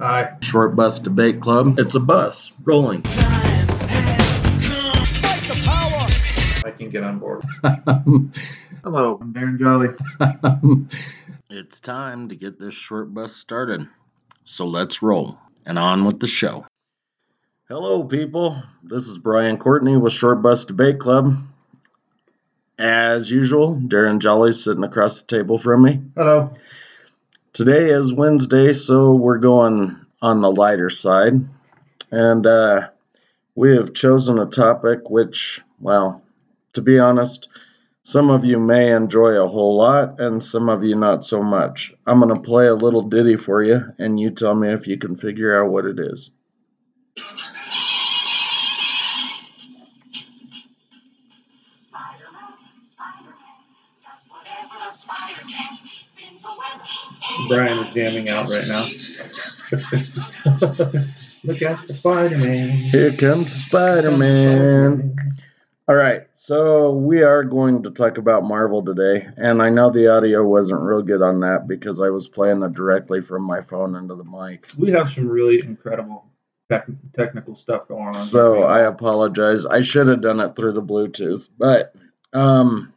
Aye. Short Bus Debate Club. It's a bus rolling. I can get on board. Hello, I'm Darren Jolly. it's time to get this short bus started. So let's roll and on with the show. Hello, people. This is Brian Courtney with Short Bus Debate Club. As usual, Darren Jolly sitting across the table from me. Hello. Today is Wednesday, so we're going on the lighter side. And uh, we have chosen a topic which, well, to be honest, some of you may enjoy a whole lot and some of you not so much. I'm going to play a little ditty for you, and you tell me if you can figure out what it is. Brian is jamming out right now. Look out for Spider Man. Here comes Spider Man. All right, so we are going to talk about Marvel today, and I know the audio wasn't real good on that because I was playing it directly from my phone into the mic. We have some really incredible tech- technical stuff going on. So I apologize. I should have done it through the Bluetooth, but um,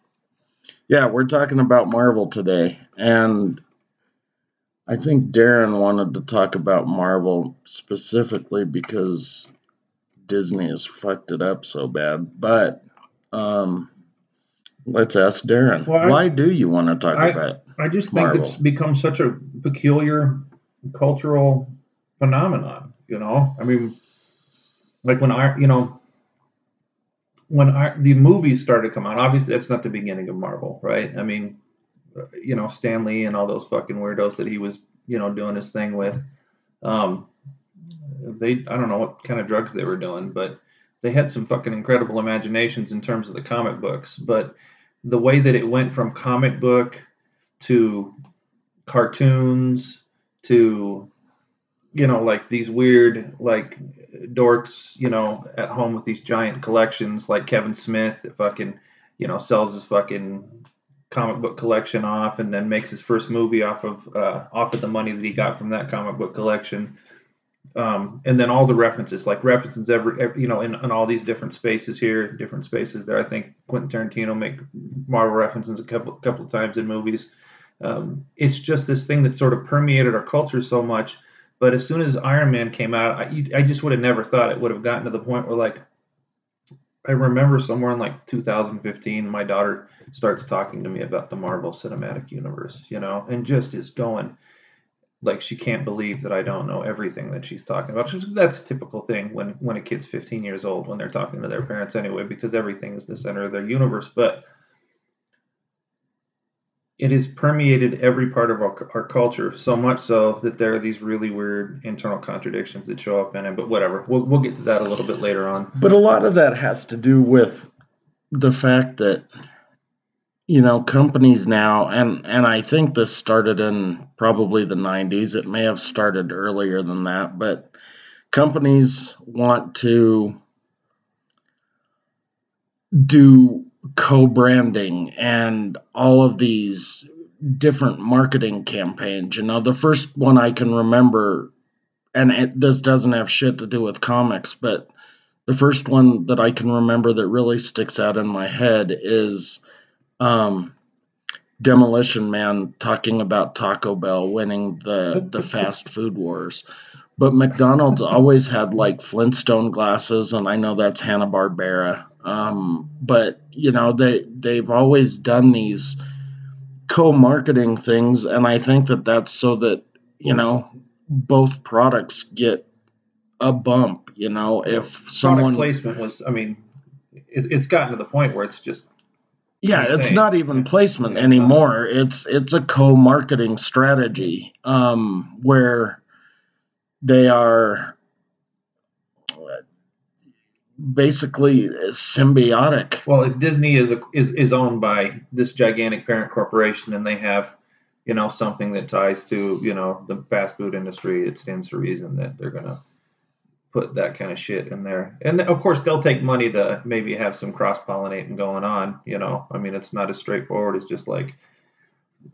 yeah, we're talking about Marvel today, and I think Darren wanted to talk about Marvel specifically because Disney has fucked it up so bad. But um, let's ask Darren. Well, I- Why do you want to talk I- about? I just think Marvel. it's become such a peculiar cultural phenomenon. You know, I mean, like when I, you know, when I, the movies started to come out. Obviously, that's not the beginning of Marvel, right? I mean, you know, Stan Lee and all those fucking weirdos that he was, you know, doing his thing with. Um, they, I don't know what kind of drugs they were doing, but they had some fucking incredible imaginations in terms of the comic books. But the way that it went from comic book to cartoons to you know like these weird like dorks you know at home with these giant collections like Kevin Smith that fucking you know sells his fucking comic book collection off and then makes his first movie off of uh, off of the money that he got from that comic book collection um, and then all the references like references every, every you know in, in all these different spaces here different spaces there I think Quentin Tarantino make Marvel references a couple couple of times in movies um, it's just this thing that sort of permeated our culture so much. But as soon as Iron Man came out, I, I just would have never thought it would have gotten to the point where, like, I remember somewhere in like 2015, my daughter starts talking to me about the Marvel Cinematic Universe, you know, and just is going like she can't believe that I don't know everything that she's talking about. That's a typical thing when when a kid's 15 years old when they're talking to their parents anyway, because everything is the center of their universe. But it has permeated every part of our, our culture so much so that there are these really weird internal contradictions that show up in it but whatever. We'll, we'll get to that a little bit later on. But a lot of that has to do with the fact that you know companies now and and I think this started in probably the 90s it may have started earlier than that but companies want to do co-branding and all of these different marketing campaigns you know the first one I can remember and it, this doesn't have shit to do with comics but the first one that I can remember that really sticks out in my head is um, Demolition Man talking about Taco Bell winning the the fast food wars. But McDonald's always had like Flintstone glasses, and I know that's Hanna Barbera. Um, but you know they they've always done these co-marketing things, and I think that that's so that you know both products get a bump. You know, if product someone placement was i mean it, it's gotten to the point where it's just Yeah, it's not even placement anymore. It's it's a co-marketing strategy um, where they are basically symbiotic. well if disney is a, is is owned by this gigantic parent corporation and they have you know something that ties to you know the fast food industry it stands to reason that they're going to put that kind of shit in there and of course they'll take money to maybe have some cross pollinating going on you know i mean it's not as straightforward as just like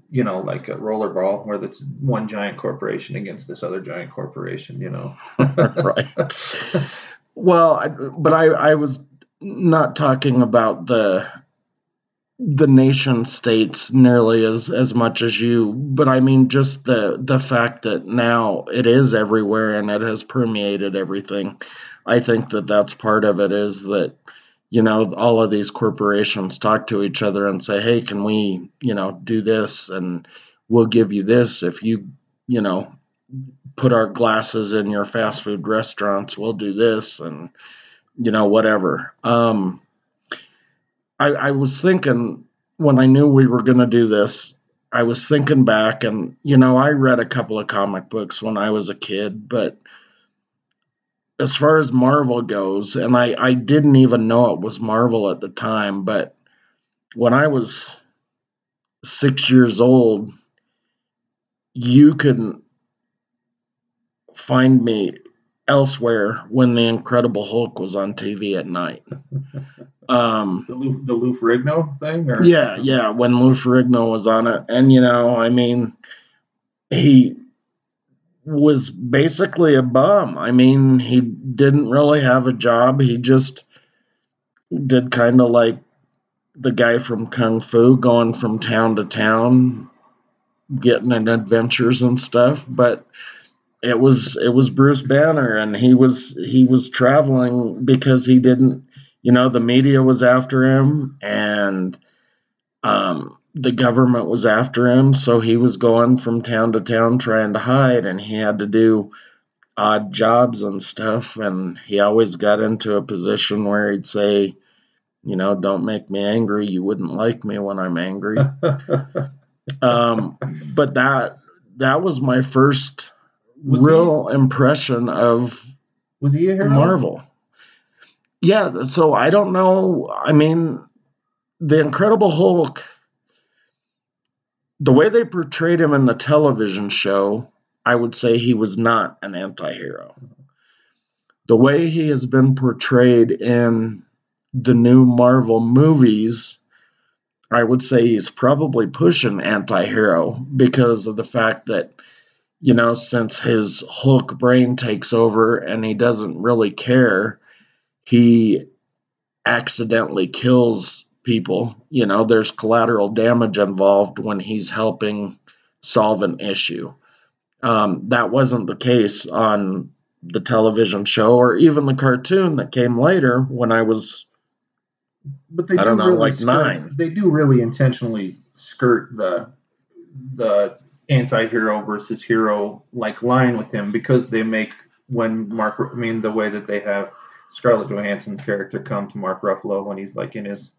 you know, like a rollerball where it's one giant corporation against this other giant corporation, you know. right. Well, I, but I, I was not talking about the the nation states nearly as as much as you but i mean just the the fact that now it is everywhere and it has permeated everything. I think that that's part of it is that you know all of these corporations talk to each other and say hey can we you know do this and we'll give you this if you you know put our glasses in your fast food restaurants we'll do this and you know whatever. Um I, I was thinking when I knew we were going to do this, I was thinking back, and you know, I read a couple of comic books when I was a kid, but as far as Marvel goes, and I, I didn't even know it was Marvel at the time, but when I was six years old, you could find me elsewhere when the Incredible Hulk was on TV at night. Um, the Lou, the Lou Ferrigno thing, or yeah, yeah, when Lou Ferrigno was on it, and you know, I mean, he was basically a bum. I mean, he didn't really have a job. He just did kind of like the guy from Kung Fu, going from town to town, getting in adventures and stuff. But it was it was Bruce Banner, and he was he was traveling because he didn't you know, the media was after him and um, the government was after him. So he was going from town to town trying to hide and he had to do odd jobs and stuff. And he always got into a position where he'd say, you know, don't make me angry. You wouldn't like me when I'm angry. um, but that that was my first was real he, impression of was he a hero? Marvel yeah, so I don't know. I mean, the Incredible Hulk, the way they portrayed him in the television show, I would say he was not an anti hero. The way he has been portrayed in the new Marvel movies, I would say he's probably pushing anti hero because of the fact that, you know, since his Hulk brain takes over and he doesn't really care he accidentally kills people. You know, there's collateral damage involved when he's helping solve an issue. Um, that wasn't the case on the television show or even the cartoon that came later when I was, but they I don't know, really like skirt, nine. They do really intentionally skirt the the anti-hero versus hero like line with him because they make when Mark, I mean, the way that they have Scarlett Johansson character come to Mark Ruffalo when he's like in his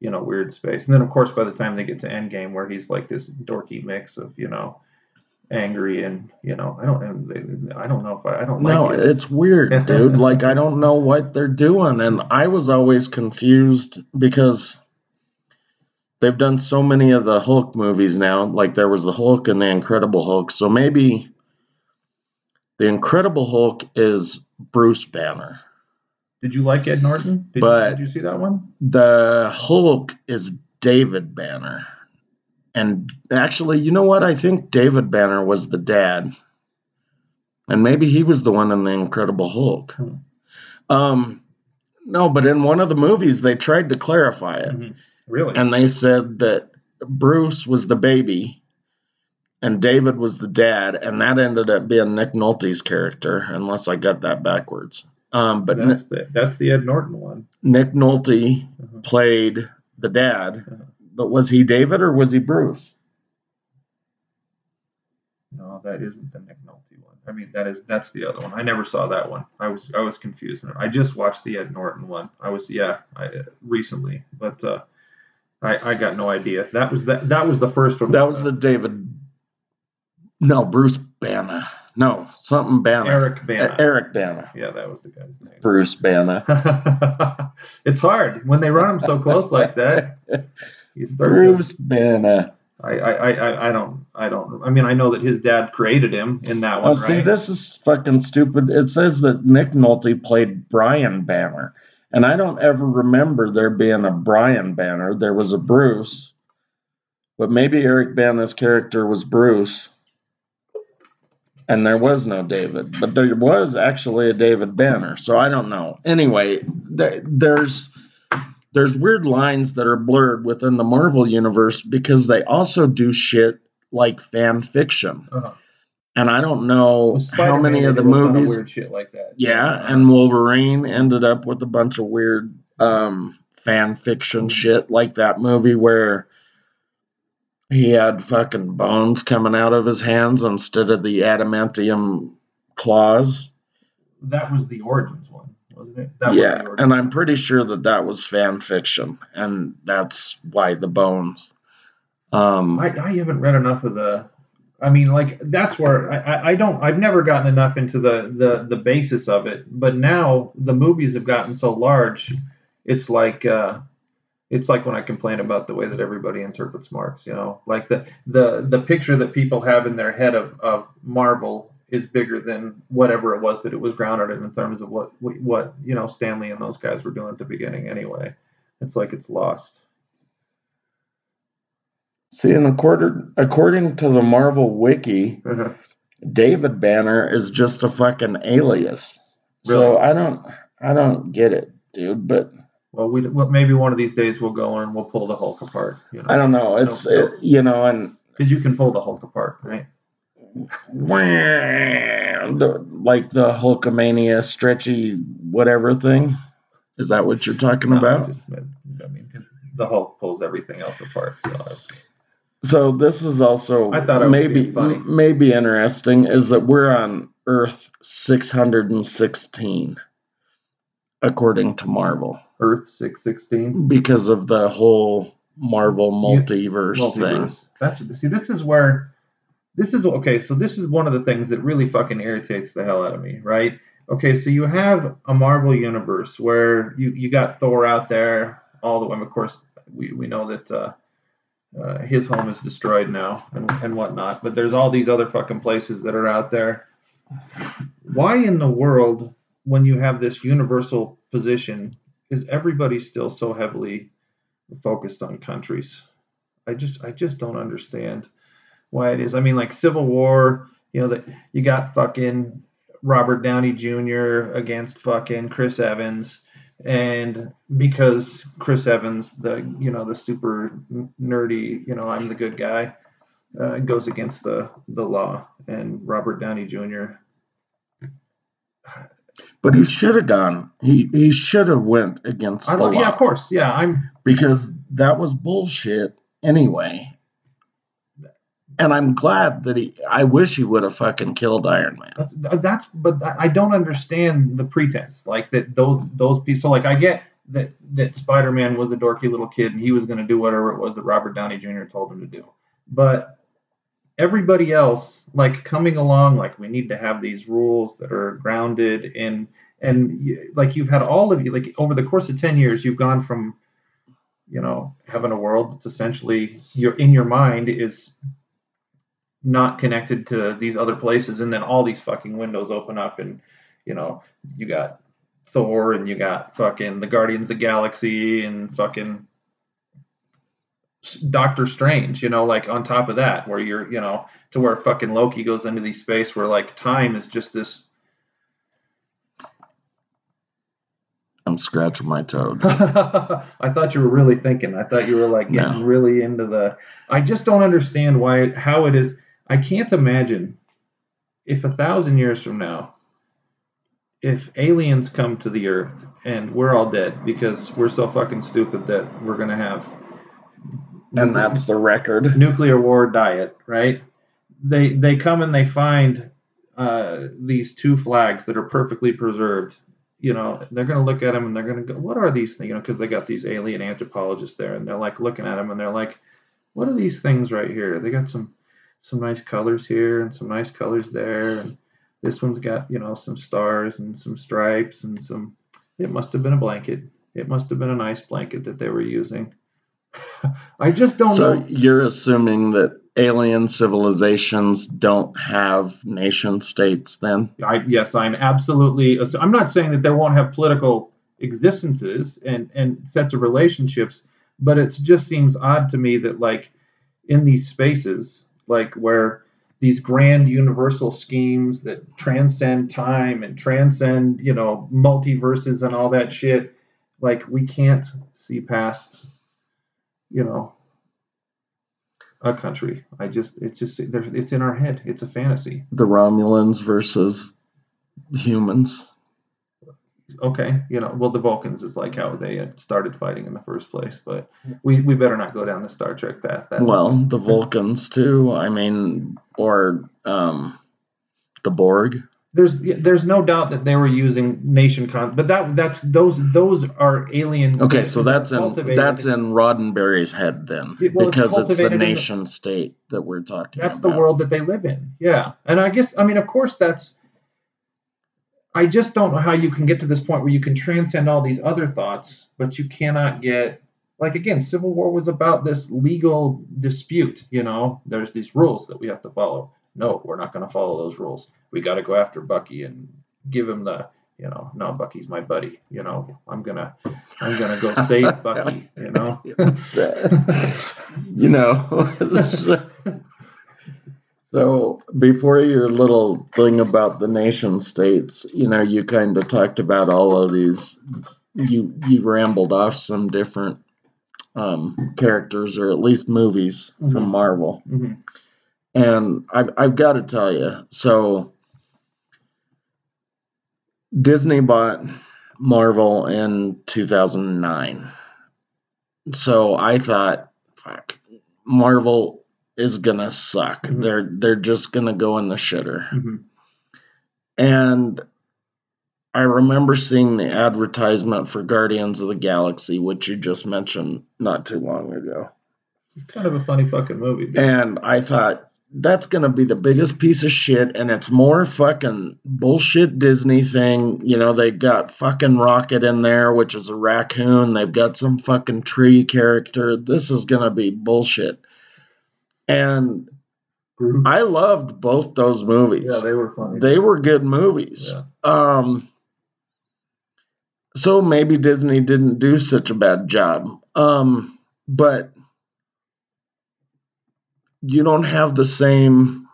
you know weird space, and then of course by the time they get to Endgame where he's like this dorky mix of you know angry and you know I don't I don't know if I, I don't no like it. it's weird dude. Like I don't know what they're doing. And I was always confused because they've done so many of the Hulk movies now like there was the Hulk and the Incredible Hulk so maybe the Incredible Hulk is Bruce Banner did you like Ed Norton? Did, but you, did you see that one? The Hulk is David Banner. And actually, you know what? I think David Banner was the dad. And maybe he was the one in the Incredible Hulk. Hmm. Um, no, but in one of the movies, they tried to clarify it. Mm-hmm. Really? And they said that Bruce was the baby and David was the dad, and that ended up being Nick Nolte's character, unless I got that backwards. Um, but that's the, that's the Ed Norton one. Nick Nolte uh-huh. played the dad, uh-huh. but was he David or was he Bruce? No, that isn't the Nick Nolte one. I mean, that is that's the other one. I never saw that one. I was I was confused. I just watched the Ed Norton one. I was yeah, I, recently, but uh, I I got no idea. That was that that was the first one. That was the David. No, Bruce Banner. No, something Banner. Eric Bana. Eric Bana. Yeah, that was the guy's name. Bruce Banner. it's hard when they run him so close like that. Bruce to, Banner. I, I, I, I don't, I don't. I mean, I know that his dad created him in that one. Oh, see, right? this is fucking stupid. It says that Nick Nolte played Brian Banner, and I don't ever remember there being a Brian Banner. There was a Bruce. But maybe Eric Bana's character was Bruce, and there was no David, but there was actually a David Banner. So I don't know. Anyway, th- there's there's weird lines that are blurred within the Marvel universe because they also do shit like fan fiction. Uh-huh. And I don't know how many of the movies. weird shit like that. Yeah, and Wolverine ended up with a bunch of weird um, fan fiction shit, like that movie where he had fucking bones coming out of his hands instead of the adamantium claws. that was the origins one, wasn't it? That yeah, and I'm pretty sure that that was fan fiction, and that's why the bones. Um, I, I haven't read enough of the. I mean, like that's where I, I, don't. I've never gotten enough into the, the the basis of it. But now the movies have gotten so large, it's like uh, it's like when I complain about the way that everybody interprets Marx. You know, like the the the picture that people have in their head of of Marvel is bigger than whatever it was that it was grounded in in terms of what what you know Stan Lee and those guys were doing at the beginning. Anyway, it's like it's lost. See, and according according to the Marvel wiki, mm-hmm. David Banner is just a fucking alias. So I don't I don't get it, dude. But Well, we well, maybe one of these days we'll go and we'll pull the Hulk apart. You know, I don't know. It's No, it- you know, and because you can pull the Hulk apart, right? the, like the Hulkamania stretchy whatever thing. Is that what you're talking No, I about? just meant- I mean, the Hulk pulls everything else apart. So I- So this is also I thought maybe being funny. maybe interesting is that we're on Earth 616 according to Marvel Earth six sixteen because of the whole Marvel multiverse, thing. That's see, this is where this is okay. So this is one of the things that really fucking irritates the hell out of me, right? Okay, so you have a Marvel universe where you you got Thor out there all the way. Of course, we we know that. Uh, uh, his home is destroyed now and, and whatnot. But there's all these other fucking places that are out there. Why in the world, when you have this universal position, is everybody still so heavily focused on countries? I just I just don't understand why it is. I mean, like Civil War, you know that you got fucking Robert Downey Jr. against fucking Chris Evans and because Chris Evans, the you know the super nerdy, you know I'm the good guy, uh, goes against the the law, and Robert Downey Jr. But he should have gone. He he should have went against I, the yeah, law of course, yeah, I'm because that was bullshit anyway. And I'm glad that he. I wish he would have fucking killed Iron Man. that's, but I don't understand the pretense like that those those people. So like I get that that Spider Man was a dorky little kid and he was going to do whatever it was that Robert Downey Jr. told him to do, but everybody else like coming along like we need to have these rules that are grounded in and like you've had all of you like over the course of 10 years you've gone from you know having a world that's essentially your in your mind is not connected to these other places and then all these fucking windows open up and you know you got thor and you got fucking the guardians of the galaxy and fucking doctor strange you know like on top of that where you're you know to where fucking loki goes into these space where like time is just this I'm scratching my toad. I thought you were really thinking. I thought you were like getting No. really into the. I just don't understand why how it is. I can't imagine if a thousand years from now, if aliens come to the Earth and we're all dead because we're so fucking stupid that we're gonna have and that's the record. nuclear war diet, right? They they come and they find uh, these two flags that are perfectly preserved. You know, they're gonna look at them and they're gonna go, "What are these things?" You know, because they got these alien anthropologists there, and they're like looking at them and they're like, "What are these things right here?" They got some some nice colors here and some nice colors there, and this one's got you know some stars and some stripes and some. It must have been a blanket. It must have been a nice blanket that they were using. I just don't So know. you're assuming that alien civilizations don't have nation states then? I, yes, I'm absolutely. I'm not saying that they won't have political existences and and sets of relationships, but it just seems odd to me that like in these spaces, like where these grand universal schemes that transcend time and transcend, you know, multiverses and all that shit. Like we can't see past, you know, a country. I just, it's just, it's in our head. It's a fantasy. The Romulans versus humans. Okay, you know, well, the Vulcans is like how they had started fighting in the first place, but we, we better not go down the Star Trek path. That Well, the Vulcans too. I mean, or um, the Borg. there's there's no doubt that they were using nation con, but that that's those those are alien. Okay, so that's in that's in Roddenberry's head then, Yeah, well, because it's the cultivated in the- nation state that we're talking that's about. the world that they live in yeah and i guess i mean of course that's i just don't know how you can get to this point where you can transcend all these other thoughts but you cannot get like again civil war was about this legal dispute you know? There's these rules that we have to follow. No we're not going to follow those rules. We got to go after bucky and give him the you know no bucky's my buddy you know? I'm gonna i'm gonna go save bucky you know? You know. so, before your little thing about the nation states, you know, you kind of talked about all of these. You you rambled off some different um, characters, or at least movies Mhm. from Marvel, Mhm. and I've I've got to tell you, so Disney bought Marvel in 2009. So I thought, fuck, Marvel is gonna suck. Mhm. They're they're just gonna go in the shitter. Mhm. And I remember seeing the advertisement for Guardians of the Galaxy, which you just mentioned not too long ago. It's kind of a funny fucking movie. dude. And I thought, that's to be the biggest piece of shit. And it's more fucking bullshit Disney thing. You know, they got fucking Rocket in there, which is a raccoon. They've got some fucking tree character. This is to be bullshit. And Groot. I loved both those movies. yeah, they were funny. they were good movies. Yeah. Um, so maybe Disney didn't do such a bad job. Um, but you don't have the same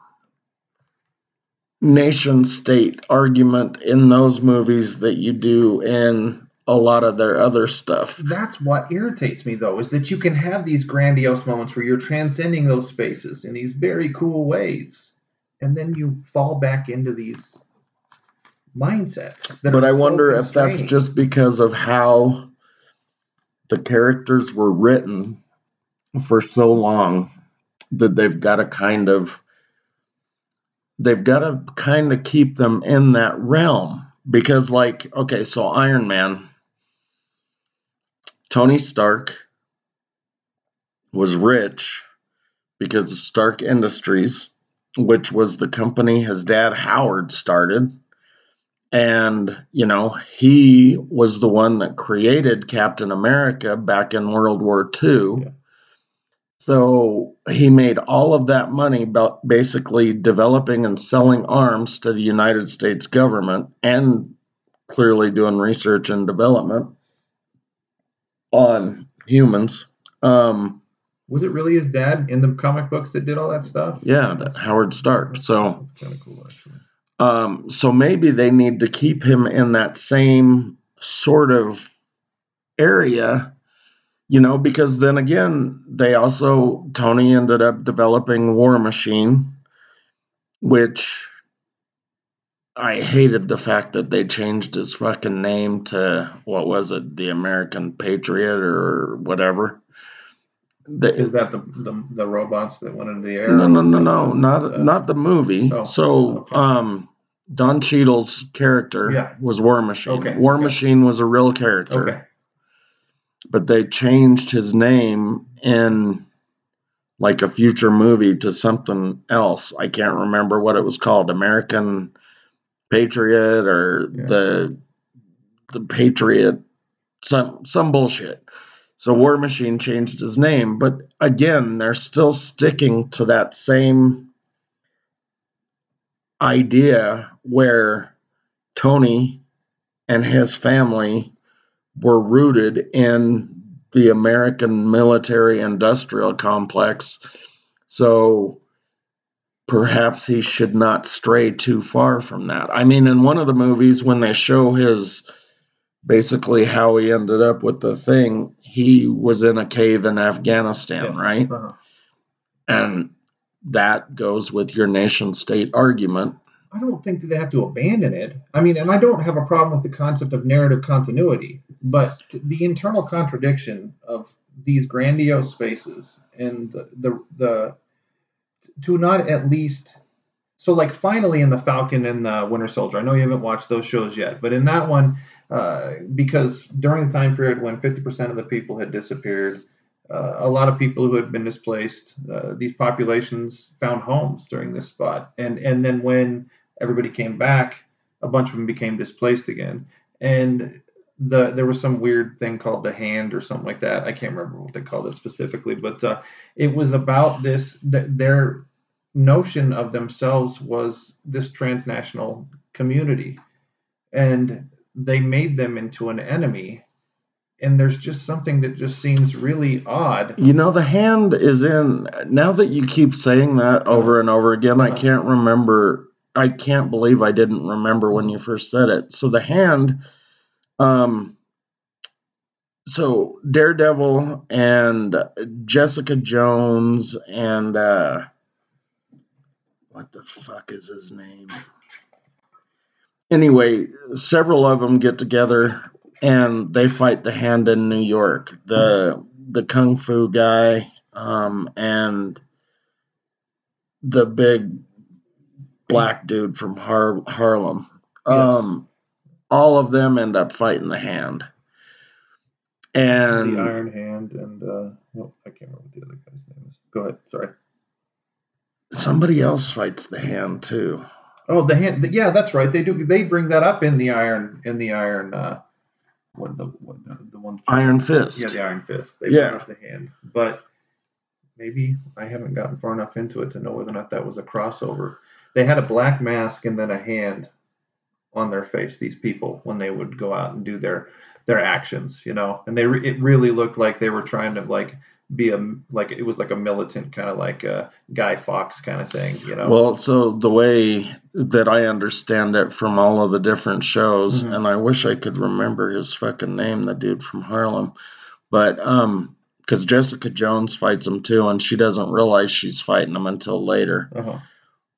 nation state argument in those movies that you do in a lot of their other stuff. That's what irritates me, though, is that you can have these grandiose moments where you're transcending those spaces in these very cool ways, and then you fall back into these mindsets. But I so wonder if that's just because of how the characters were written for so long that they've got to kind of they've got to kind of keep them in that realm because like okay so Iron Man Tony Stark was rich because of Stark Industries which was the company his dad Howard started and, you know, he was the one that created Captain America back in World War II. Yeah. So he made all of that money basically developing and selling arms to the United States government and clearly doing research and development on humans. Um, Was it really his dad in the comic books that did all that stuff? yeah, that Howard Stark. So kind of cool, actually. Um, so maybe they need to keep him in that same sort of area, you know, because then again, they also, Tony ended up developing War Machine, which I hated the fact that they changed his fucking name to, what was it, the American Patriot or whatever. The- Is that the, the the robots that went into the air? no, no, no, no, not Uh, not the movie. Oh, so, okay. um, Don Cheadle's character Yeah. was War Machine. Okay, War okay. Machine was a real character, Okay. but they changed his name in like a future movie to something else. I can't remember what it was called. American Patriot or Yeah. the the Patriot some some bullshit. So War Machine changed his name, but again, they're still sticking to that same idea where Tony and his family were rooted in the American military industrial complex So perhaps he should not stray too far from that. I mean, in one of the movies, when they show his basically how he ended up with the thing, he was in a cave in Afghanistan, Yeah. right? Uh-huh. And that goes with your nation state argument. I don't think that they have to abandon it. I mean, and I don't have a problem with the concept of narrative continuity, but the internal contradiction of these grandiose spaces and the the, the to not at least so like finally in the Falcon and the Winter Soldier. I know you haven't watched those shows yet, but in that one, uh, because during the time period when 50% of the people had disappeared, uh, a lot of people who had been displaced, uh, these populations found homes during this spot, and and then when everybody came back, a bunch of them became displaced again, and the there was some weird thing called the hand or something like that. I can't remember what they called it specifically, but uh, it was about this th- their notion of themselves was this transnational community, and they made them into an enemy. And there's just something that just seems really odd. You know, the hand is in. Now that you keep saying that over and over again, I Uh-huh. can't remember. I can't believe I didn't remember when you first said it. So the hand, um, so Daredevil and Jessica Jones and uh, what the fuck is his name? Anyway, several of them get together and they fight the hand in New York. The the kung fu guy um, and the big black dude from Har- Harlem. Um, all of them end up fighting the hand. And the Iron Hand and uh, oh, I can't remember what the other guy's name is. Go ahead. Sorry. Somebody else fights the hand too. Oh, the hand. The, yeah, that's right. They do. They bring that up in the Iron. In the Iron. Uh, what the what the, the one? Iron Fist. Yeah, the Iron Fist. They Yeah. bring up the hand, but maybe I haven't gotten far enough into it to know whether or not that was a crossover. They had a black mask and then a hand on their face. These people when they would go out and do their their actions, you know, and they re- it really looked like they were trying to like be a like it was like a militant kind of like a Guy Fawkes kind of thing, you know. Well, so the way that I understand it from all of the different shows, Mhm. and I wish I could remember his fucking name, the dude from Harlem, but um, because Jessica Jones fights him too, and she doesn't realize she's fighting him until later. uh-huh.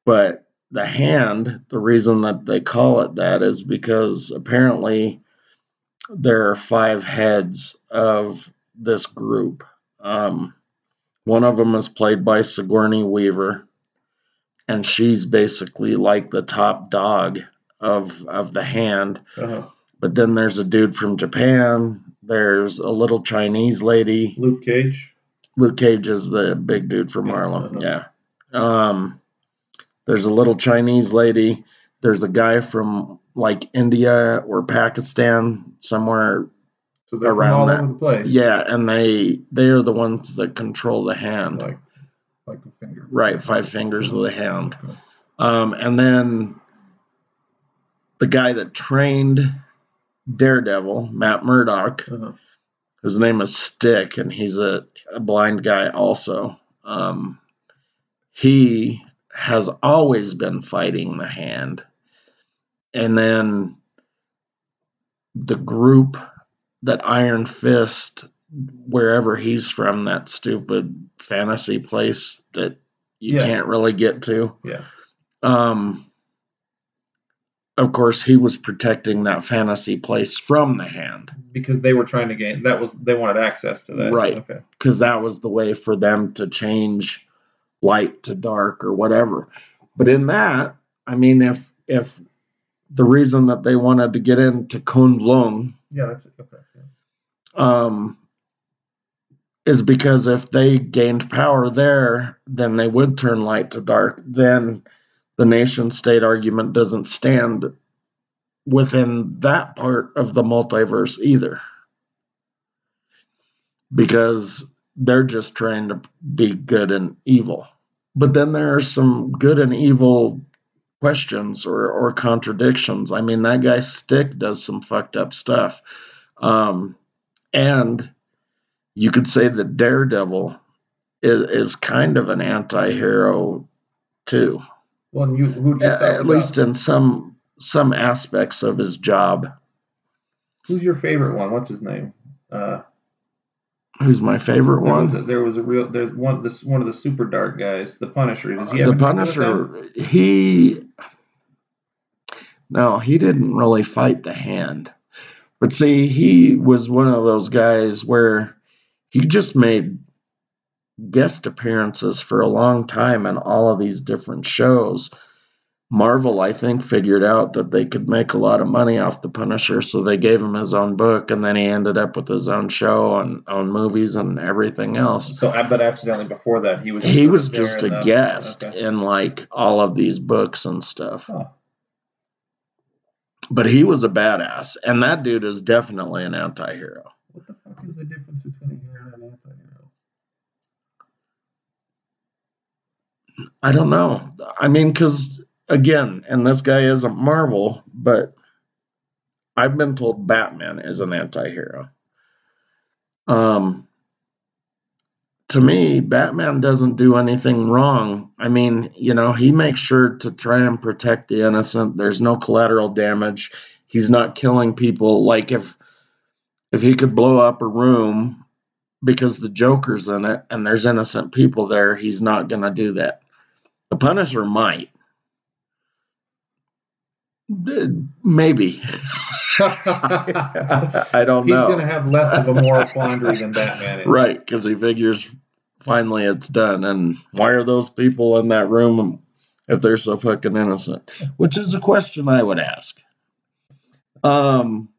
But the hand, the reason that they call it that is because apparently there are five heads of this group. Um, one of them is played by Sigourney Weaver, and she's basically like the top dog of of the hand. Uh-huh. But then there's a dude from Japan. There's a little Chinese lady. Luke Cage. Luke Cage is the big dude from Harlem. uh-huh. Yeah. Um, there's a little Chinese lady. There's a guy from like India or Pakistan somewhere. So they're Around that. place. Yeah, and they they are the ones that control the hand. Like like a finger. Right, five fingers of the hand. Okay. Um, and then the guy that trained Daredevil, Matt Murdock, Uh-huh. his name is Stick, and he's a, a blind guy also. Um, he has always been fighting the hand. And then the group that Iron Fist, wherever he's from, that stupid fantasy place that you Yeah. can't really get to. Yeah. Um, of course, he was protecting that fantasy place from the hand Because they were trying to gain that was they wanted access to that. Right. Okay. because that was the way for them to change light to dark or whatever. But in that, I mean, if if the reason that they wanted to get into Kunlun Yeah, that's it. Okay. Yeah. um, is because if they gained power there, then they would turn light to dark. Then the nation state argument doesn't stand within that part of the multiverse either. Because they're just trying to be good and evil. But then there are some good and evil questions or, or contradictions. I mean, that guy Stick does some fucked up stuff. Um, and you could say that Daredevil is, is kind of an anti-hero too. Well, you you At, at least in some some aspects of his job. Who's your favorite one? What's his name? Uh, Who's my favorite there was, one? a, there was a real there's one this one of the super dark guys, the Punisher. Does he the anything to do with that? Punisher, he no, he didn't really fight the hand. But see, he was one of those guys where he just made guest appearances for a long time in all of these different shows. Marvel, I think, figured out that they could make a lot of money off the Punisher, so they gave him his own book, and then he ended up with his own show and own movies and everything else. So, uh, but accidentally before that, he was He was just a the- guest okay. in like all of these books and stuff. Huh. But he was a badass, and that dude is definitely an anti-hero. What the fuck is the difference between a hero and an anti-hero? I don't know. I mean, because again, and this guy isn't Marvel, but I've been told Batman is an anti-hero. Um, to me, Batman doesn't do anything wrong. I mean, you know, he makes sure to try and protect the innocent. There's no collateral damage. He's not killing people. Like if if he could blow up a room because the Joker's in it and there's innocent people there, he's not going to do that. The Punisher might. Maybe. I don't He's know. He's going to have less of a moral quandary than Batman is. Right, because he figures finally it's done. And why are those people in that room if they're so fucking innocent? Which is a question I would ask. Um,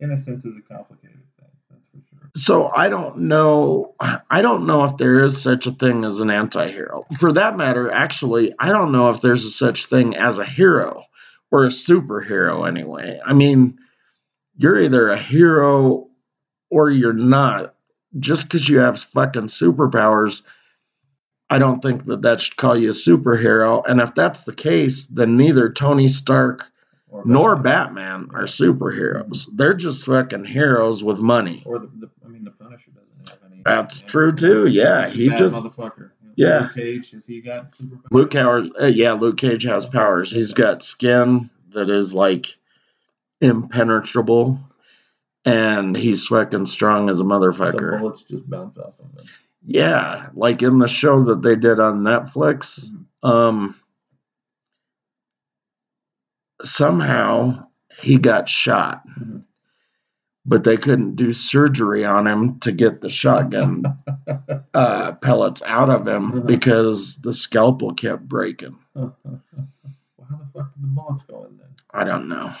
Innocence is a complicated thing. That's for sure. So I don't know. I don't know if there is such a thing as an anti-hero. For that matter, actually, I don't know if there's a such thing as a hero or a superhero. Anyway, I mean, you're either a hero or you're not. Just because you have fucking superpowers, I don't think that that should call you a superhero. And if that's the case, then neither Tony Stark Or nor Batman are superheroes. They're just fucking heroes with money. Or the, the I mean, the Punisher doesn't have any. That's true too. Yeah, he just motherfucker. Yeah. Luke Cage, has he got? Luke Howard. Uh, yeah, Luke Cage has powers. He's got skin that is like impenetrable, and he's fucking strong as a motherfucker. bullets just bounce off of him. Yeah, like in the show that they did on Netflix. Um, somehow he got shot, Mhm. But they couldn't do surgery on him to get the shotgun uh, pellets out of him Uh-huh. because the scalpel kept breaking. well, how the fuck did the bullets go in then? I don't know.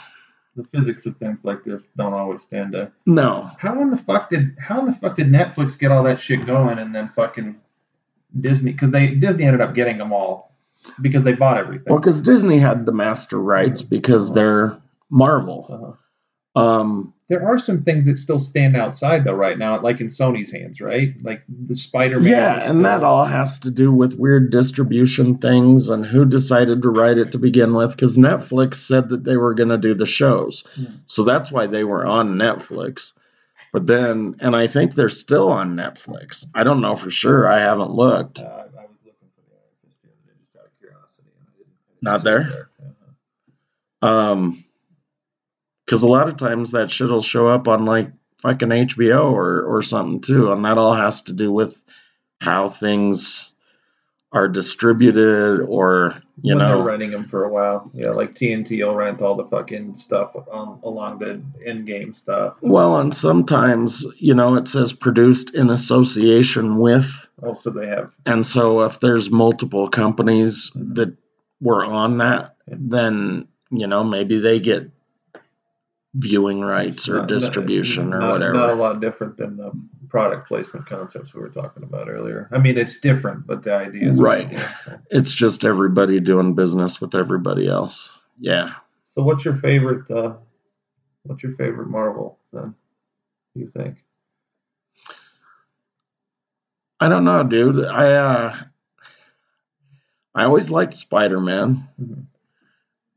The physics of things like this don't always stand up. No, How in the fuck did how in the fuck did Netflix get all that shit going and then fucking Disney because they Disney ended up getting them all because they bought everything. well, because Disney had the master rights because they're Marvel. Uh-huh. Um, There are some things that still stand outside though right now, like in Sony's hands, right? Like the Spider Man. yeah, and that all has to do with weird distribution things and who decided to write it to begin with. Because Netflix said that they were going to do the shows, Hmm. so that's why they were on Netflix. But then, and I think they're still on Netflix. I don't know for sure. I haven't looked. Uh, I was looking for the other just out of curiosity. And I didn't, I didn't Not see there? Uh-huh. Um, because a lot of times that shit will show up on like fucking HBO or or something too, and that all has to do with how things are distributed or you when know they're renting them for a while. Yeah, like TNT will rent all the fucking stuff on, along the end game stuff. well and sometimes you know it says produced in association with Also, they have and so if there's multiple companies that were on that then you know maybe they get viewing rights or not- distribution not, or whatever Not a lot different than the product placement concepts we were talking about earlier. I mean, it's different, but the idea is Right. it's just everybody doing business with everybody else yeah So, what's your favorite? Uh, what's your favorite Marvel? Then, you think? I don't know, dude. I uh I always liked Spider-Man. Mhm.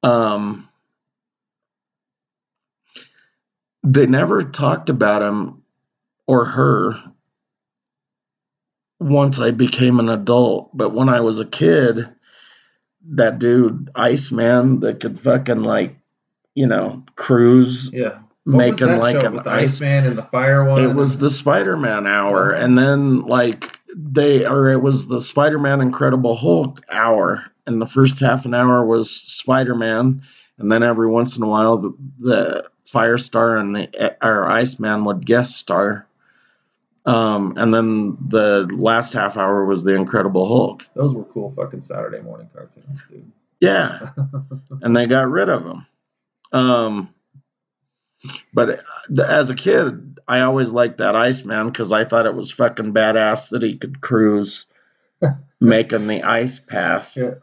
Um they never talked about him or her once I became an adult. But when I was a kid, that dude, Iceman, that could fucking like, you know, cruise, Yeah. Making like an the ice. Iceman and the fire one. It was the Spider Man hour, oh. and then like they, or it was the Spider Man Incredible Hulk hour, and the first half an hour was Spider Man, and then every once in a while the, the Firestar and the or Iceman would guest star. Um, and then the last half hour was the Incredible Hulk. Those were cool fucking Saturday morning cartoons, dude. Yeah, and they got rid of them. Um, but uh, as a kid, I always liked that Iceman because I thought it was fucking badass that he could cruise, making the ice path. Yeah.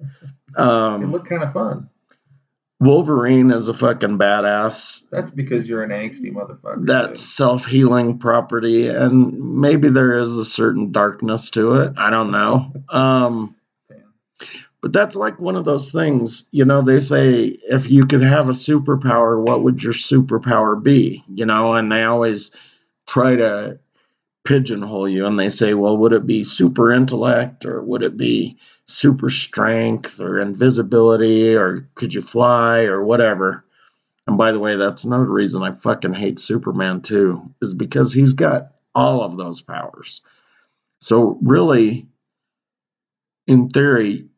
It Um, looked kind of fun. Wolverine is a fucking badass. That's because you're an angsty motherfucker. That self healing property, and maybe there is a certain darkness to it. I don't know. Um, but that's like one of those things, you know, they say if you could have a superpower, what would your superpower be? You know, and they always try to pigeonhole you and they say, well, would it be super intellect or would it be super strength or invisibility or could you fly or whatever? And by the way, that's another reason I fucking hate Superman too, is because he's got all of those powers. So, really, in theory,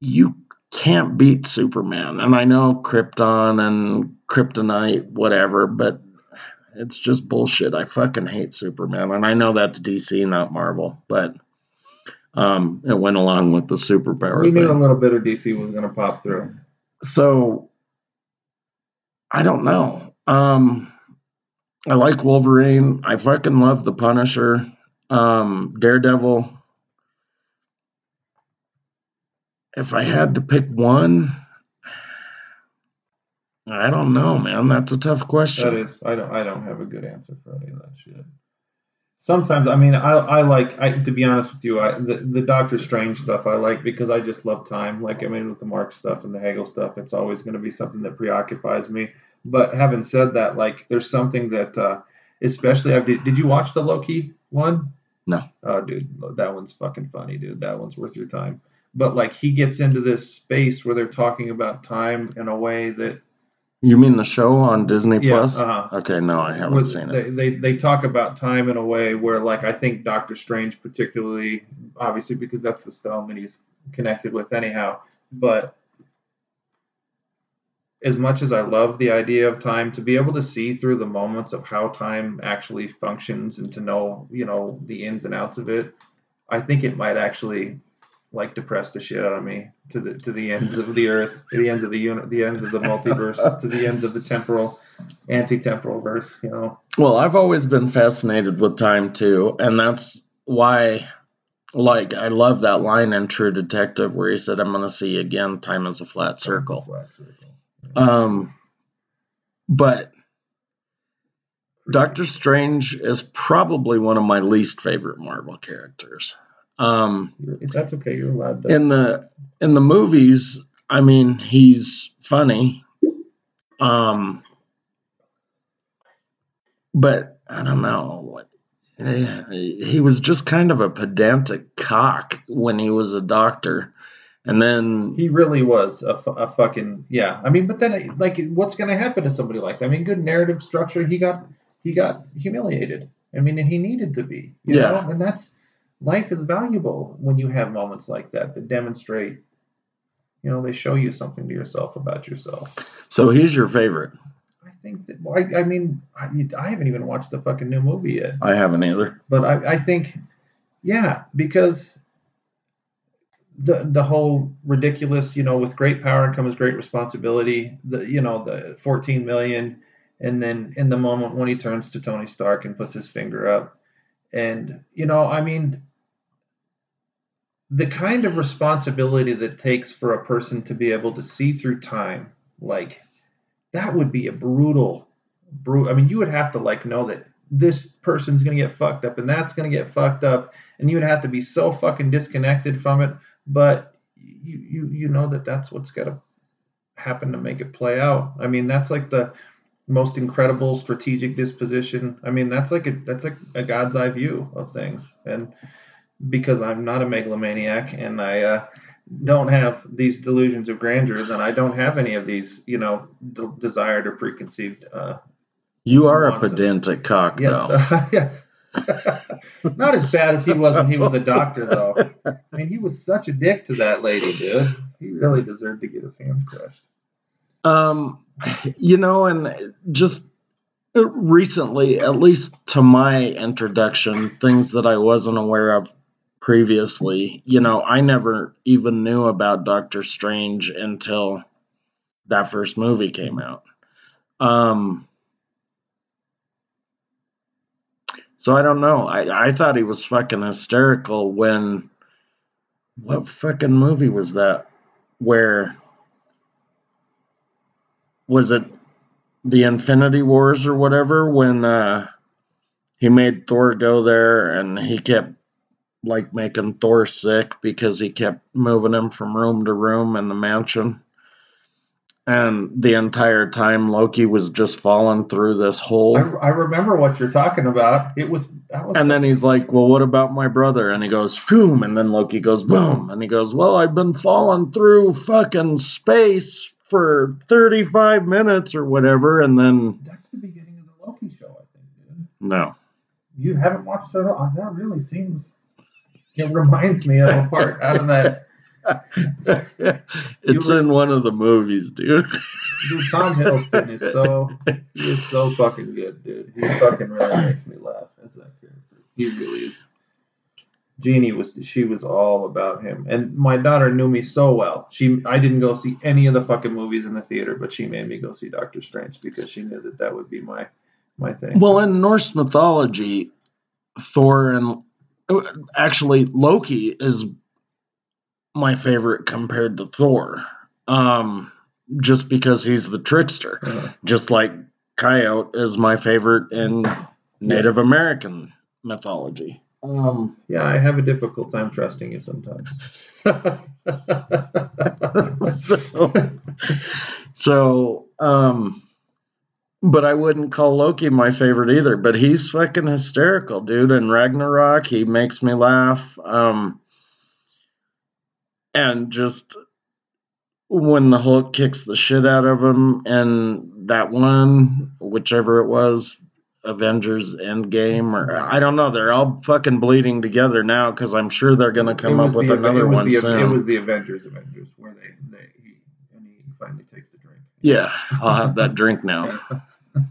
you can't beat Superman. And I know Krypton and Kryptonite, whatever, but it's just bullshit. I fucking hate Superman. And I know that's DC, not Marvel, but um, it went along with the superpower we knew a little bit of DC was going to pop through. So I don't know. Um, I like Wolverine. I fucking love the Punisher. Um, Daredevil. If I had to pick one, I don't know, man. That's a tough question. is, I don't, I don't have a good answer for any of that shit. Sometimes, I mean, I, I like, I to be honest with you, I the, the Doctor Strange stuff I like because I just love time. Like, I mean, with the Marx stuff and the Hegel stuff, it's always going to be something that preoccupies me. But having said that, like, there's something that, uh, especially, I did. Did you watch the Loki one? No. Oh, dude, that one's fucking funny, dude. That one's worth your time. But like, he gets into this space where they're talking about time in a way that You mean the show on Disney yeah, Plus? uh-huh. Okay, no, I haven't with- seen it. they, they they talk about time in a way where like I think Doctor Strange particularly obviously because that's the stone that he's connected with anyhow but as much as I love the idea of time to be able to see through the moments of how time actually functions and to know you know the ins and outs of it I think it might actually like depress the shit out of me to the to the ends of the earth to the ends of the unit the ends of the multiverse to the ends of the temporal anti-temporal verse you know Well, I've always been fascinated with time too, and that's why, like, I love that line in True Detective where he said, "I'm going to see you again. Time is a flat circle." Flat circle. Um, but Doctor Strange is probably one of my least favorite Marvel characters. Um, That's okay. You're allowed to. in the in the movies, I mean, he's funny. Um, but I don't know. Eh, He was just kind of a pedantic cock when he was a doctor, and then he really was a, a fucking yeah. I mean, but then like, what's going to happen to somebody like that? I mean, good narrative structure. He got he got humiliated. I mean, and he needed to be. You Yeah. Know? And that's life is valuable when you have moments like that that demonstrate. You know, they show you something to yourself about yourself. so he's your favorite. I think that. well, I, I mean, I, I haven't even watched the fucking new movie yet. I haven't either. but I, I think yeah because the the whole ridiculous you know with great power comes great responsibility the you know the 14 million and then in the moment when he turns to Tony Stark and puts his finger up and you know I mean the kind of responsibility that takes for a person to be able to see through time like that would be a brutal brutal I mean you would have to like know that this person's gonna get fucked up and that's gonna get fucked up and you would have to be so fucking disconnected from it but you you you know that that's what's gotta happen to make it play out. I mean that's like the most incredible strategic disposition. I mean that's like a that's like a god's eye view of things and because I'm not a megalomaniac and I uh, don't have these delusions of grandeur, then I don't have any of these, you know, d- desired or preconceived. Uh, You are a pedantic cock, yes, though. uh, yes. not as bad as he was when he was a doctor, though. I mean, he was such a dick to that lady, dude. He really deserved to get his hands crushed. Um, you know, and just recently, at least to my introduction, things that I wasn't aware of previously, you know, I never even knew about Doctor Strange until that first movie came out. Um, so I don't know. I, I thought he was fucking hysterical when what fucking movie was that? Where was it the Infinity Wars or whatever when uh he made Thor go there and he kept like making Thor sick because he kept moving him from room to room in the mansion. And the entire time Loki was just falling through this hole. I, I remember what you're talking about. It was that was And then he's like, Well, what about my brother? And he goes, Boom. And then Loki goes, Boom. And he goes, Well, I've been falling through fucking space for 35 minutes or whatever. And then, that's the beginning of the Loki show, I think, dude. no. You haven't watched it at all. That really seems. It reminds me of a part out of that. it's in one of the movies, dude. Dude, Tom Hiddleston is so he is so fucking good, dude. He fucking really makes me laugh as that character. He really is. Jeannie was she was all about him, and my daughter knew me so well. She I didn't go see any of the fucking movies in the theater, but she made me go see Doctor Strange because she knew that that would be my my thing. Well, in Norse mythology, Thor and actually Loki is my favorite compared to Thor. Um, just because he's the trickster. Uh, Just like Coyote is my favorite in Native American mythology. Um, yeah, I have a difficult time trusting you sometimes. so, so um but I wouldn't call Loki my favorite either. But he's fucking hysterical, dude. And Ragnarok, he makes me laugh. Um, and just when the Hulk kicks the shit out of him, and that one, whichever it was, Avengers Endgame, or I don't know, they're all fucking bleeding together now because I'm sure they're gonna come up with the- another one the, soon. It was the Avengers, Avengers, where they, they he, and he finally takes the drink. Yeah, I'll have that drink now.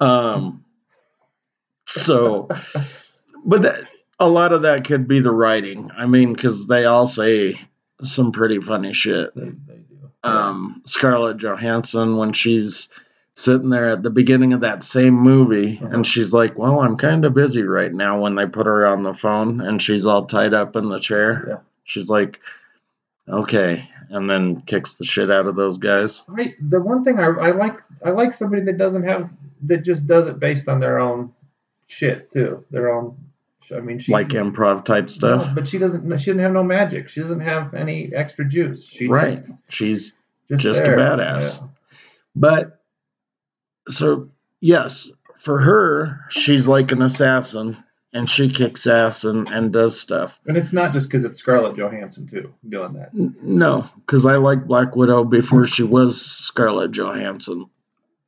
Um, so, but that, a lot of that could be the writing. I mean, because they all say some pretty funny shit. They, they do. Um, Scarlett Johansson, when she's sitting there at the beginning of that same movie, Uh-huh. and she's like, Well, I'm kind of busy right now when they put her on the phone and she's all tied up in the chair. Yeah. She's like, Okay. And then kicks the shit out of those guys. I, the one thing I, I like I like somebody that doesn't have that just does it based on their own shit too. Their own. I mean, she like improv type stuff. No, but she doesn't. She doesn't have no magic. She doesn't have any extra juice. She Right. Just, She's just, Just a badass. Yeah. But so yes, for her, she's like an assassin and she kicks ass and, and does stuff. And it's not just because it's Scarlett Johansson too doing that. N- No, because I liked Black Widow before she was Scarlett Johansson.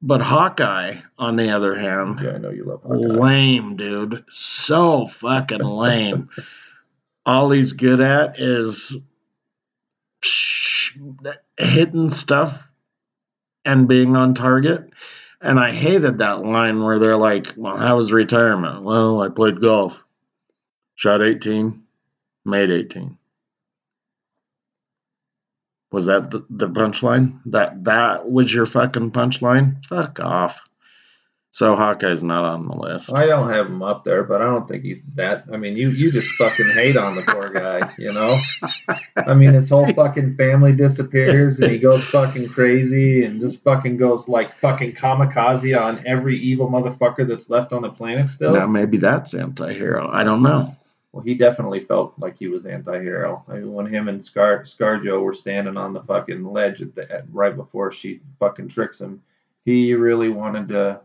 But Hawkeye, on the other hand, Yeah, I know you love Hawkeye. lame, dude. So fucking lame. All he's good at is hitting stuff and being on target. And I hated that line where they're like, Well, how was retirement? Well, I played golf. Shot 18, made 18. Was that the, the punchline? That that was your fucking punchline? Fuck off. So Hawkeye's not on the list. I don't have him up there, but I don't think he's that. I mean, you you just fucking hate on the poor guy, you know. I mean, his whole fucking family disappears, and he goes fucking crazy, and just fucking goes like fucking kamikaze on every evil motherfucker that's left on the planet still. Now maybe that's anti-hero. I don't know. Well, he definitely felt like he was anti-hero. I mean, when him and Scar ScarJo were standing on the fucking ledge at the at, right before she fucking tricks him, he really wanted to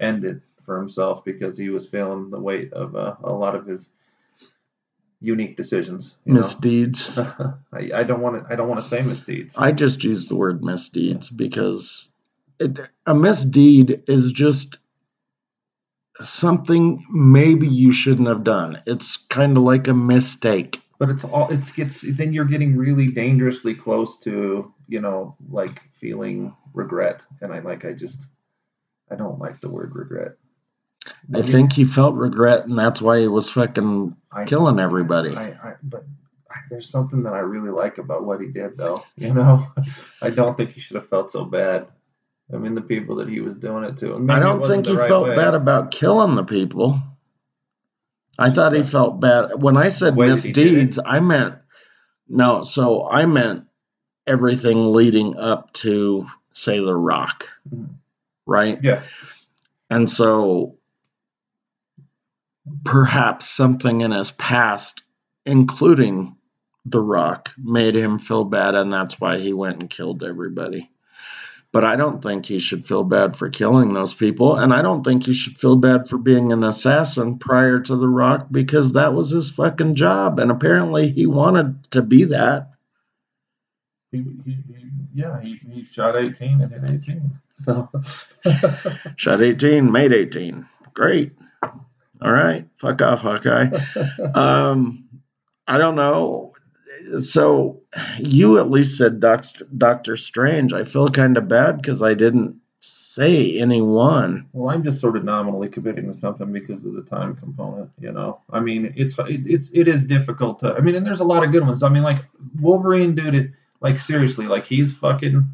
end it for himself because he was feeling the weight of uh, a lot of his unique decisions. Misdeeds. I, I don't want to. I don't want to say misdeeds. I just use the word misdeeds because it, a misdeed is just something maybe you shouldn't have done. It's kind of like a mistake. But it's all. It's gets. Then you're getting really dangerously close to you know like feeling regret, and I like. I just. I don't like the word regret. I think he felt regret, and that's why he was fucking I, killing everybody. I, I, but there's something that I really like about what he did, though. You know, I don't think he should have felt so bad. I mean, the people that he was doing it to. I don't think he right felt way. bad about killing the people. I thought he felt bad. When I said way that he did it? misdeeds, I meant no. So I meant everything leading up to, say, The Rock, Mhm. Right? Yeah, And so perhaps something in his past, including The Rock, made him feel bad, and that's why he went and killed everybody. But I don't think he should feel bad for killing those people, and I don't think he should feel bad for being an assassin prior to The Rock because that was his fucking job, and apparently he wanted to be that. he, he, he, yeah, he, he shot 18 and hit 18. So, Shot 18, made 18. Great. All right. Fuck off, Hawkeye. um, I don't know. So you at least said Doctor Doctor Strange. I feel kind of bad because I didn't say anyone. well, I'm just sort of nominally committing to something because of the time component. You know, I mean, it's it, it's it is difficult to. I mean, and there's a lot of good ones. I mean, like Wolverine, dude. It, like seriously, like he's fucking,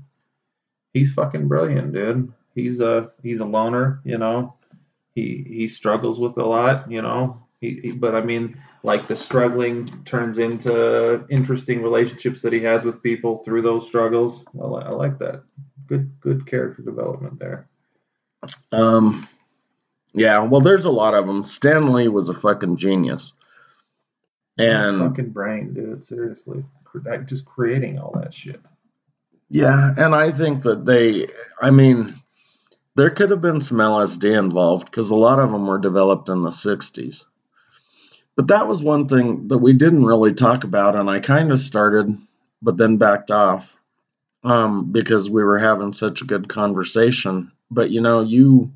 he's fucking brilliant, dude. He's a he's a loner. You know, he he struggles with a lot. You know, he, he but I mean, like the struggling turns into interesting relationships that he has with people through those struggles. I, li- I like that. Good good character development there. Um, yeah. Well, there's a lot of them. Stan Lee was a fucking genius, and fucking brain, dude. Seriously, just creating all that shit. Yeah, and I think that they, I mean, there could have been some LSD involved because a lot of them were developed in the 60s. But that was one thing that we didn't really talk about, and I kind of started, but then backed off um, because we were having such a good conversation. But you know, you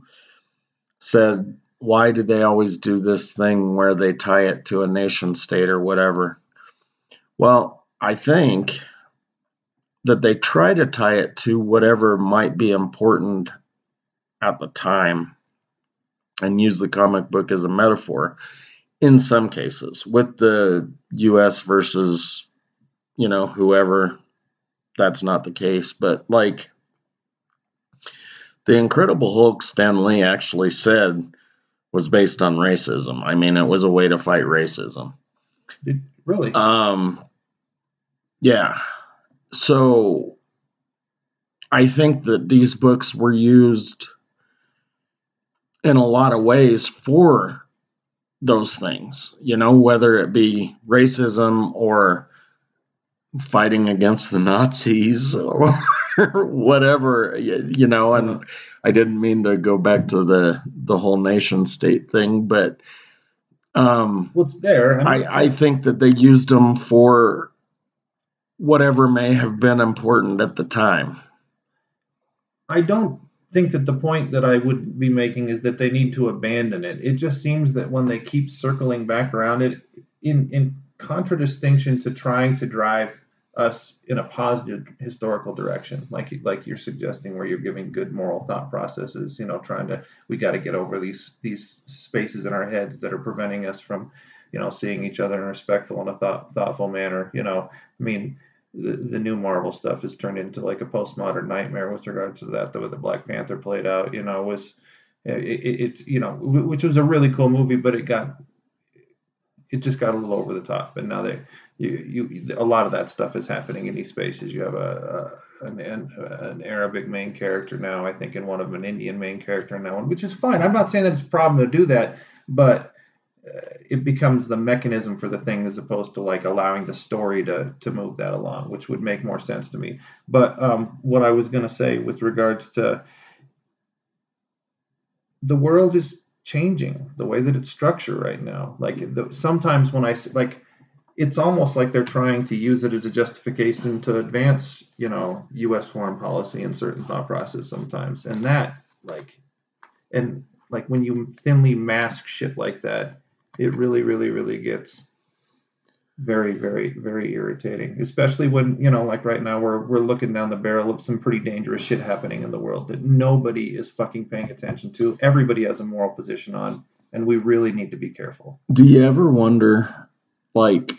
said, why do they always do this thing where they tie it to a nation state or whatever? Well, I think that they try to tie it to whatever might be important at the time and use the comic book as a metaphor in some cases with the US versus you know whoever that's not the case but like the incredible hulk stan lee actually said was based on racism i mean it was a way to fight racism Did, really? um, yeah. So I think that these books were used in a lot of ways for those things, you know, whether it be racism or fighting against the Nazis or whatever, you know, and I didn't mean to go back to the the whole nation state thing, but um What's there? I, I think that they used them for whatever may have been important at the time. I don't think that the point that I would be making is that they need to abandon it. It just seems that when they keep circling back around it, in in contradistinction to trying to drive us in a positive historical direction, like like you're suggesting, where you're giving good moral thought processes. You know, trying to we got to get over these these spaces in our heads that are preventing us from, you know, seeing each other in a respectful and a thought, thoughtful manner. You know, I mean, the, the new Marvel stuff has turned into like a postmodern nightmare with regards to that. The way the Black Panther played out, you know, was it, it, it you know, which was a really cool movie, but it got it just got a little over the top. And now they you you a lot of that stuff is happening in these spaces. You have a, a an, an Arabic main character now, I think, and one of them an Indian main character now, which is fine. I'm not saying that it's a problem to do that, but it becomes the mechanism for the thing as opposed to like allowing the story to to move that along, which would make more sense to me. But um, what I was going to say with regards to the world is changing the way that it's structured right now. Like the, sometimes when I like it's almost like they're trying to use it as a justification to advance, you know, U.S. foreign policy and certain thought process sometimes, and that like, and like when you thinly mask shit like that, it really, really, really gets very, very, very irritating. Especially when you know, like right now, we're we're looking down the barrel of some pretty dangerous shit happening in the world that nobody is fucking paying attention to. Everybody has a moral position on, and we really need to be careful. Do you ever wonder, like,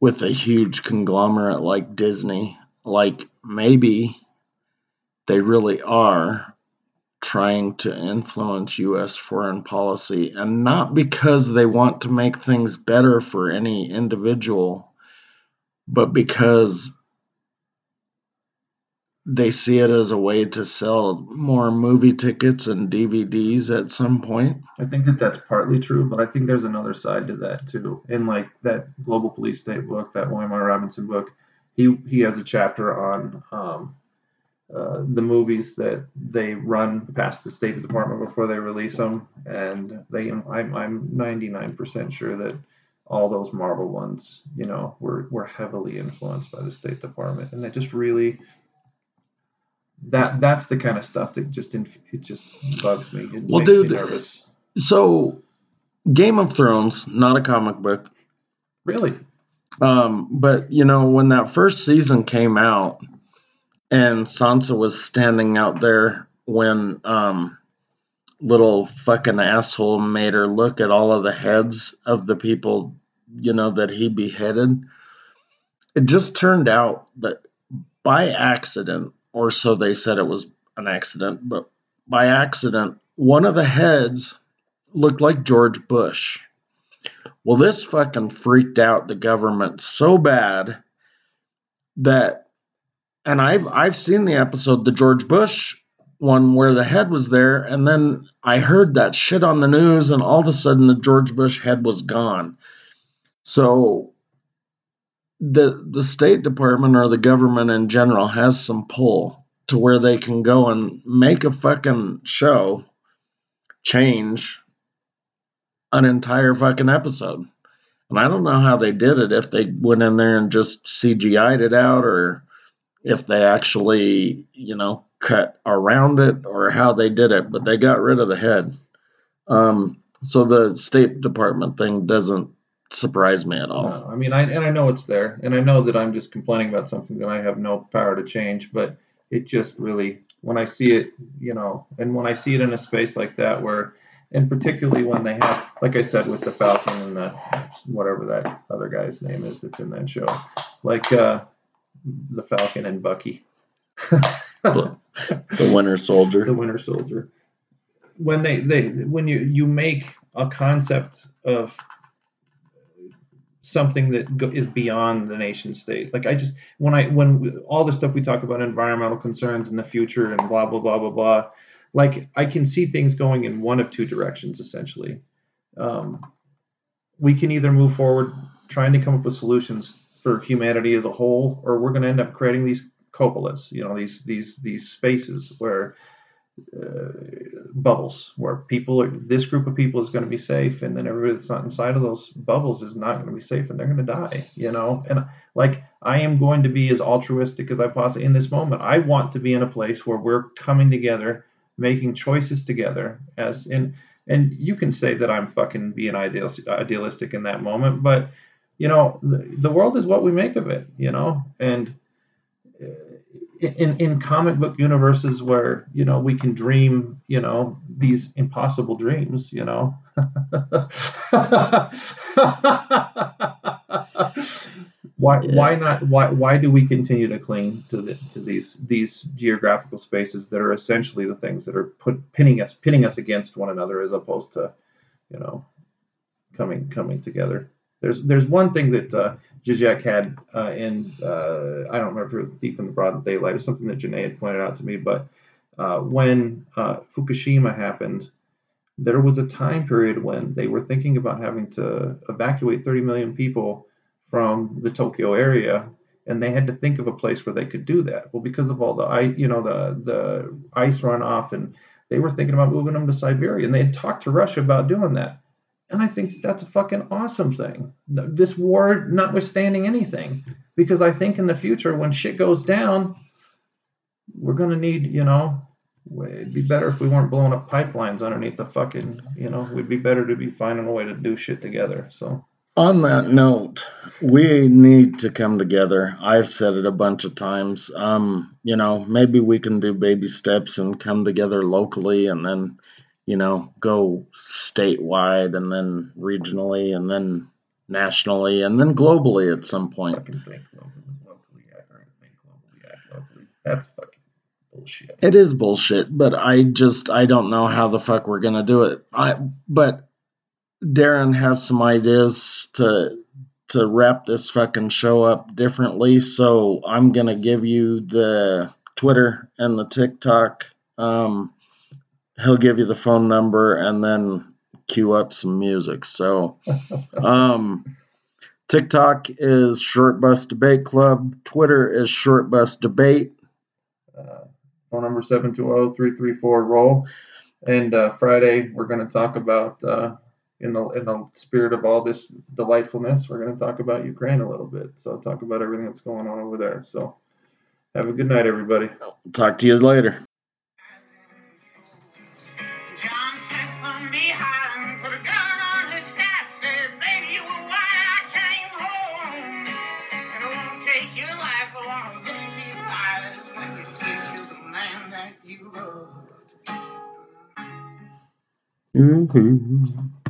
with a huge conglomerate like Disney, like maybe they really are trying to influence U.S. foreign policy, and not because they want to make things better for any individual, but because they see it as a way to sell more movie tickets and DVDs at some point. I think that that's partly true, but I think there's another side to that too. In like that Global Police State book, that William Robinson book, he he has a chapter on um, uh, the movies that they run past the State Department before they release them, and they I'm I'm 99% sure that all those Marvel ones, you know, were were heavily influenced by the State Department, and that just really that that's the kind of stuff that just it just bugs me. It well, dude, me so Game of Thrones, not a comic book, really. Um, but you know when that first season came out, and Sansa was standing out there when um, little fucking asshole made her look at all of the heads of the people, you know, that he beheaded. It just turned out that by accident, or so they said it was an accident, but by accident, one of the heads looked like George Bush. Well, this fucking freaked out the government so bad that, and I've I've seen the episode, the George Bush one where the head was there, and then I heard that shit on the news, and all of a sudden the George Bush head was gone. So the the State Department or the government in general has some pull to where they can go and make a fucking show change an entire fucking episode. And I don't know how they did it if they went in there and just CGI'd it out or if they actually, you know, cut around it or how they did it, but they got rid of the head. Um, so the State Department thing doesn't surprise me at all. No, I mean, I and I know it's there, and I know that I'm just complaining about something that I have no power to change, but it just really, when I see it, you know, and when I see it in a space like that, where, and particularly when they have, like I said, with the Falcon and the whatever that other guy's name is that's in that show, like uh, the Falcon and Bucky. the, the Winter Soldier. The Winter Soldier. When they, they when you you make a concept of something that go, is beyond the nation state. Like I just when I when we, all the stuff we talk about environmental concerns in the future and blah blah blah blah blah, like I can see things going in one of two directions essentially. Um, we can either move forward trying to come up with solutions for humanity as a whole, or we're going to end up creating these cupolas, you know, these these these spaces where uh, bubbles where people are, this group of people is going to be safe and then everybody that's not inside of those bubbles is not going to be safe and they're going to die you know? And like i am going to be as altruistic as i possibly in this moment. I want to be in a place where we're coming together making choices together as in and you can say that i'm fucking being idealistic in that moment but you know the, the world is what we make of it you know? And uh, in in comic book universes where you know we can dream you know these impossible dreams you know? Why why not why why do we continue to cling to the, to these these geographical spaces that are essentially the things that are put pinning us pinning us against one another as opposed to you know coming coming together there's there's one thing that uh, Zizek had uh, in uh, I don't remember if it was Thief in the Broad Daylight or something that Janae had pointed out to me, but uh, when uh, Fukushima happened, there was a time period when they were thinking about having to evacuate 30 million people from the Tokyo area, and they had to think of a place where they could do that. Well, because of all the ice, you know, the the ice runoff, and they were thinking about moving them to Siberia, and they had talked to Russia about doing that And I think that's a fucking awesome thing. This war, notwithstanding anything, because I think in the future, when shit goes down, we're gonna need, you know, it'd be better if we weren't blowing up pipelines underneath the fucking, you know, we'd be better to be finding a way to do shit together. So On that note, we need to come together. I've said it a bunch of times. Um, you know, maybe we can do baby steps and come together locally and then, you know, go statewide and then regionally and then nationally and then globally at some point. fucking think globally, locally, act think globally, act locally. That's fucking bullshit. It is bullshit, but I just I don't know how the fuck we're gonna do it. I but Darren has some ideas to to wrap this fucking show up differently, so I'm gonna give you the Twitter and the TikTok. Um, he'll give you the phone number and then cue up some music. So um, TikTok is Short Bus Debate Club. Twitter is Short Bus Debate. Uh, phone number 720-334 and uh, friday we're going to talk about uh, in the in the spirit of all this delightfulness we're going to talk about ukraine a little bit so talk about everything that's going on over there so have a good night everybody Talk to you later. Woohoo.